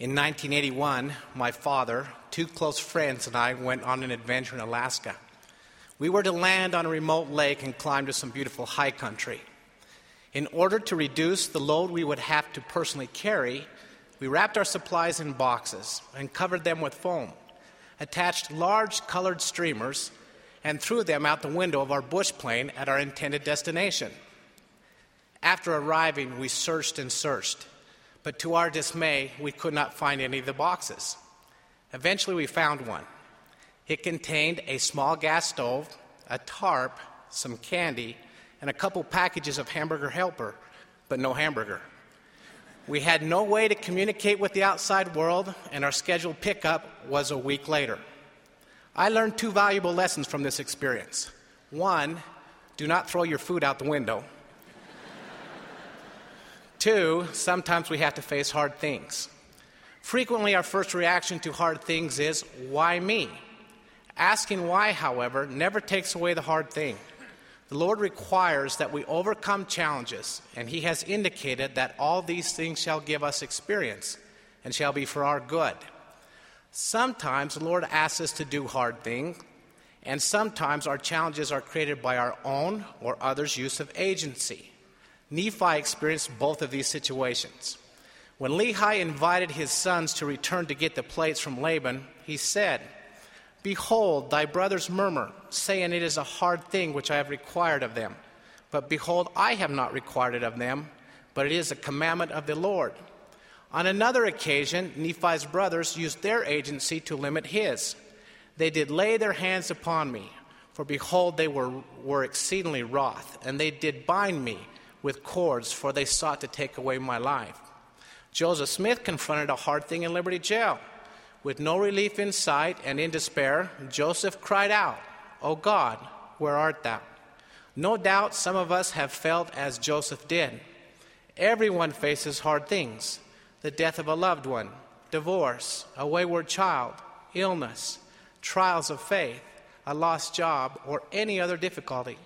In 1981, my father, two close friends, and I went on an adventure in Alaska. We were to land on a remote lake and climb to some beautiful high country. In order to reduce the load we would have to personally carry, we wrapped our supplies in boxes and covered them with foam, attached large colored streamers, and threw them out the window of our bush plane at our intended destination. After arriving, we searched and searched but to our dismay, we could not find any of the boxes. Eventually, we found one. It contained a small gas stove, a tarp, some candy, and a couple packages of hamburger helper, but no hamburger. We had no way to communicate with the outside world, and our scheduled pickup was a week later. I learned two valuable lessons from this experience. One, do not throw your food out the window. Two, sometimes we have to face hard things. Frequently, our first reaction to hard things is, Why me? Asking why, however, never takes away the hard thing. The Lord requires that we overcome challenges, and He has indicated that all these things shall give us experience and shall be for our good. Sometimes the Lord asks us to do hard things, and sometimes our challenges are created by our own or others' use of agency. Nephi experienced both of these situations. When Lehi invited his sons to return to get the plates from Laban, he said, Behold, thy brothers murmur, saying, It is a hard thing which I have required of them. But behold, I have not required it of them, but it is a commandment of the Lord. On another occasion, Nephi's brothers used their agency to limit his. They did lay their hands upon me, for behold, they were, were exceedingly wroth, and they did bind me with cords, for they sought to take away my life. Joseph Smith confronted a hard thing in Liberty Jail. With no relief in sight and in despair, Joseph cried out, O God, where art thou? No doubt some of us have felt as Joseph did. Everyone faces hard things the death of a loved one, divorce, a wayward child, illness, trials of faith, a lost job, or any other difficulty.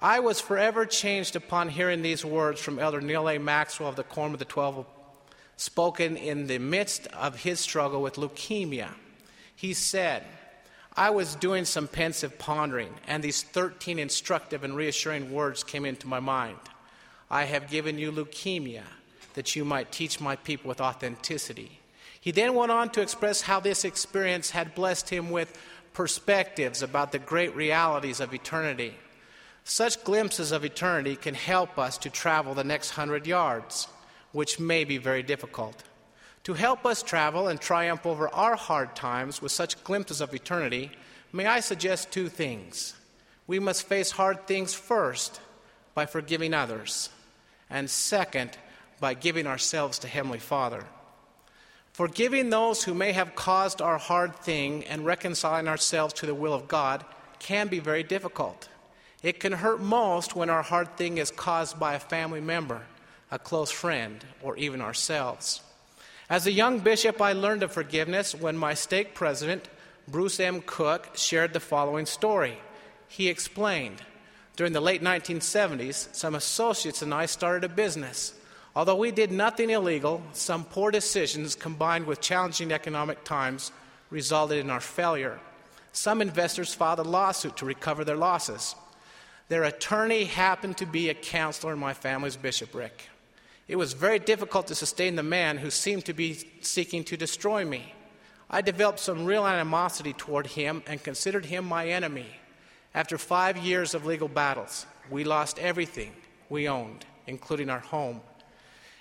I was forever changed upon hearing these words from Elder Neal A. Maxwell of the Quorum of the Twelve, spoken in the midst of his struggle with leukemia. He said, I was doing some pensive pondering, and these 13 instructive and reassuring words came into my mind. I have given you leukemia that you might teach my people with authenticity. He then went on to express how this experience had blessed him with perspectives about the great realities of eternity. Such glimpses of eternity can help us to travel the next hundred yards, which may be very difficult. To help us travel and triumph over our hard times with such glimpses of eternity, may I suggest two things. We must face hard things first by forgiving others, and second, by giving ourselves to Heavenly Father. Forgiving those who may have caused our hard thing and reconciling ourselves to the will of God can be very difficult. It can hurt most when our hard thing is caused by a family member, a close friend, or even ourselves. As a young bishop, I learned of forgiveness when my stake president, Bruce M. Cook, shared the following story. He explained During the late 1970s, some associates and I started a business. Although we did nothing illegal, some poor decisions combined with challenging economic times resulted in our failure. Some investors filed a lawsuit to recover their losses. Their attorney happened to be a counselor in my family's bishopric. It was very difficult to sustain the man who seemed to be seeking to destroy me. I developed some real animosity toward him and considered him my enemy. After five years of legal battles, we lost everything we owned, including our home.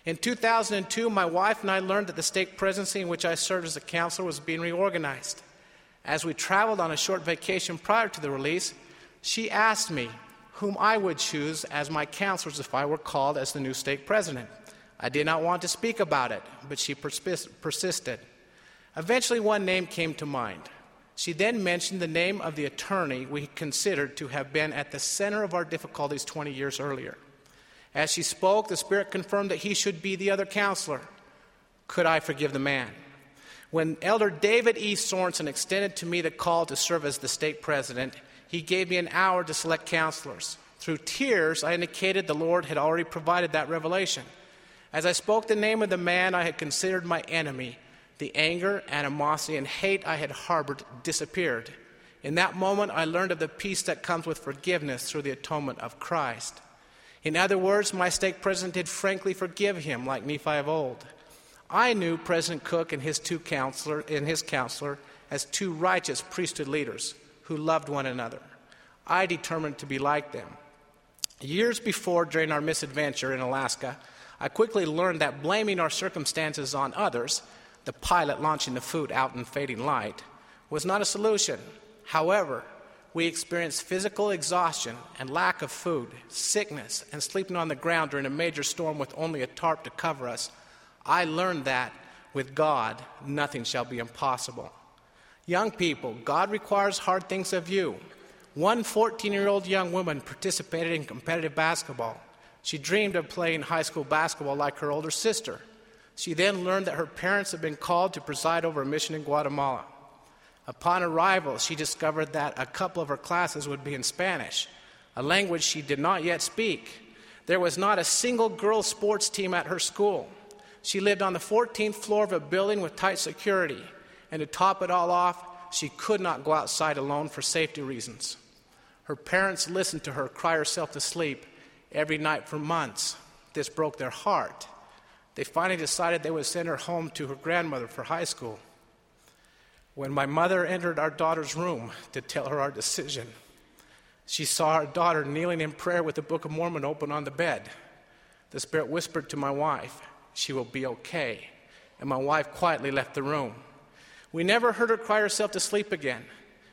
In 2002, my wife and I learned that the stake presidency in which I served as a counselor was being reorganized. As we traveled on a short vacation prior to the release, she asked me whom I would choose as my counselors if I were called as the new stake president. I did not want to speak about it, but she persisted. Eventually, one name came to mind. She then mentioned the name of the attorney we considered to have been at the center of our difficulties 20 years earlier. As she spoke, the Spirit confirmed that he should be the other counselor. Could I forgive the man? When Elder David E. Sorensen extended to me the call to serve as the stake president, he gave me an hour to select counselors. Through tears, I indicated the Lord had already provided that revelation. As I spoke the name of the man I had considered my enemy, The anger, animosity, and hate I had harbored disappeared. In that moment, I learned of the peace that comes with forgiveness through the atonement of Christ. In other words, my stake president did frankly forgive him, like Nephi of old. I knew President Cook and his two counselor and his counselor as two righteous priesthood leaders who loved one another. I determined to be like them. Years before, during our misadventure in Alaska, I quickly learned that blaming our circumstances on others, the pilot launching the food out in fading light, was not a solution. However, we experienced physical exhaustion and lack of food, sickness, and sleeping on the ground during a major storm with only a tarp to cover us. I learned that with God, nothing shall be impossible. Young people, God requires hard things of you. One 14 year old young woman participated in competitive basketball. She dreamed of playing high school basketball like her older sister. She then learned that her parents had been called to preside over a mission in Guatemala. Upon arrival, she discovered that a couple of her classes would be in Spanish, a language she did not yet speak. There was not a single girls' sports team at her school. She lived on the 14th floor of a building with tight security, and to top it all off, she could not go outside alone for safety reasons. Her parents listened to her cry herself to sleep every night for months. This broke their heart. They finally decided they would send her home to her grandmother for high school. When my mother entered our daughter's room to tell her our decision, she saw our daughter kneeling in prayer with the Book of Mormon open on the bed. The Spirit whispered to my wife, She will be okay. And my wife quietly left the room. We never heard her cry herself to sleep again.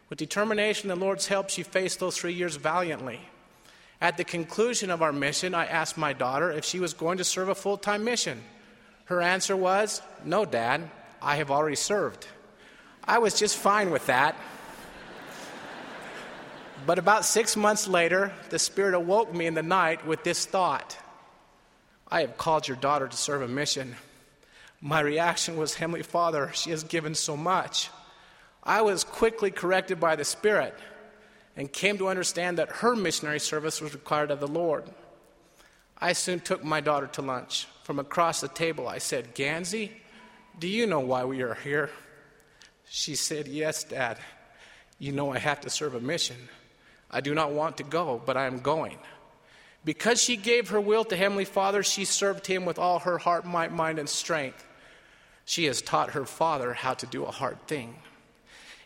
With determination and the Lord's help, she faced those three years valiantly. At the conclusion of our mission, I asked my daughter if she was going to serve a full time mission. Her answer was, No, Dad, I have already served. I was just fine with that. But about six months later, the Spirit awoke me in the night with this thought I have called your daughter to serve a mission. My reaction was, Heavenly Father, she has given so much. I was quickly corrected by the Spirit and came to understand that her missionary service was required of the Lord. I soon took my daughter to lunch. From across the table, I said, Gansey, do you know why we are here? She said, Yes, Dad. You know I have to serve a mission. I do not want to go, but I am going. Because she gave her will to Heavenly Father, she served Him with all her heart, might, mind, and strength. She has taught her father how to do a hard thing.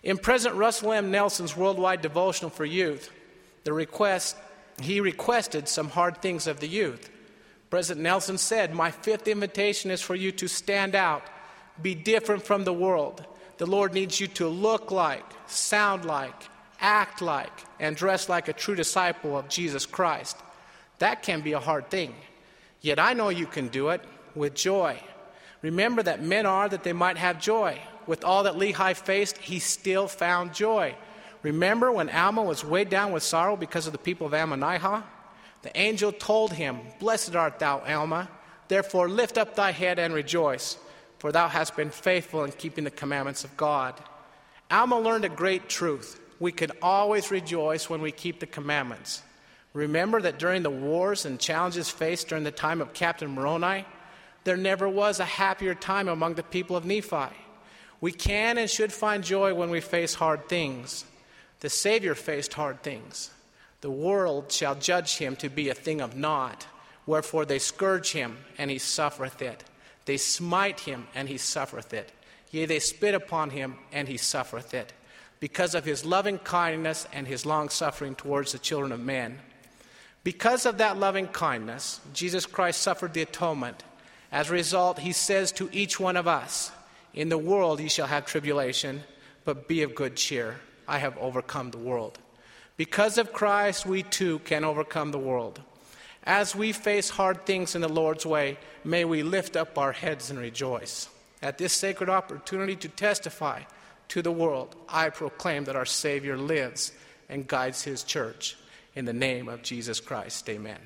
In President Russell M. Nelson's worldwide devotional for youth, the request, he requested some hard things of the youth. President Nelson said, My fifth invitation is for you to stand out, be different from the world, the Lord needs you to look like, sound like, act like, and dress like a true disciple of Jesus Christ. That can be a hard thing. Yet I know you can do it with joy. Remember that men are that they might have joy. With all that Lehi faced, he still found joy. Remember when Alma was weighed down with sorrow because of the people of Ammonihah? The angel told him, Blessed art thou, Alma. Therefore lift up thy head and rejoice for thou hast been faithful in keeping the commandments of God. Alma learned a great truth. We can always rejoice when we keep the commandments. Remember that during the wars and challenges faced during the time of Captain Moroni, there never was a happier time among the people of Nephi. We can and should find joy when we face hard things. The Savior faced hard things. The world shall judge him to be a thing of naught, wherefore they scourge him, and he suffereth it. They smite him, and he suffereth it. Yea, they spit upon him, and he suffereth it, because of his loving kindness and his long suffering towards the children of men. Because of that loving kindness, Jesus Christ suffered the atonement. As a result, he says to each one of us, In the world ye shall have tribulation, but be of good cheer. I have overcome the world. Because of Christ, we too can overcome the world. As we face hard things in the Lord's way, may we lift up our heads and rejoice. At this sacred opportunity to testify to the world, I proclaim that our Savior lives and guides his church. In the name of Jesus Christ, amen.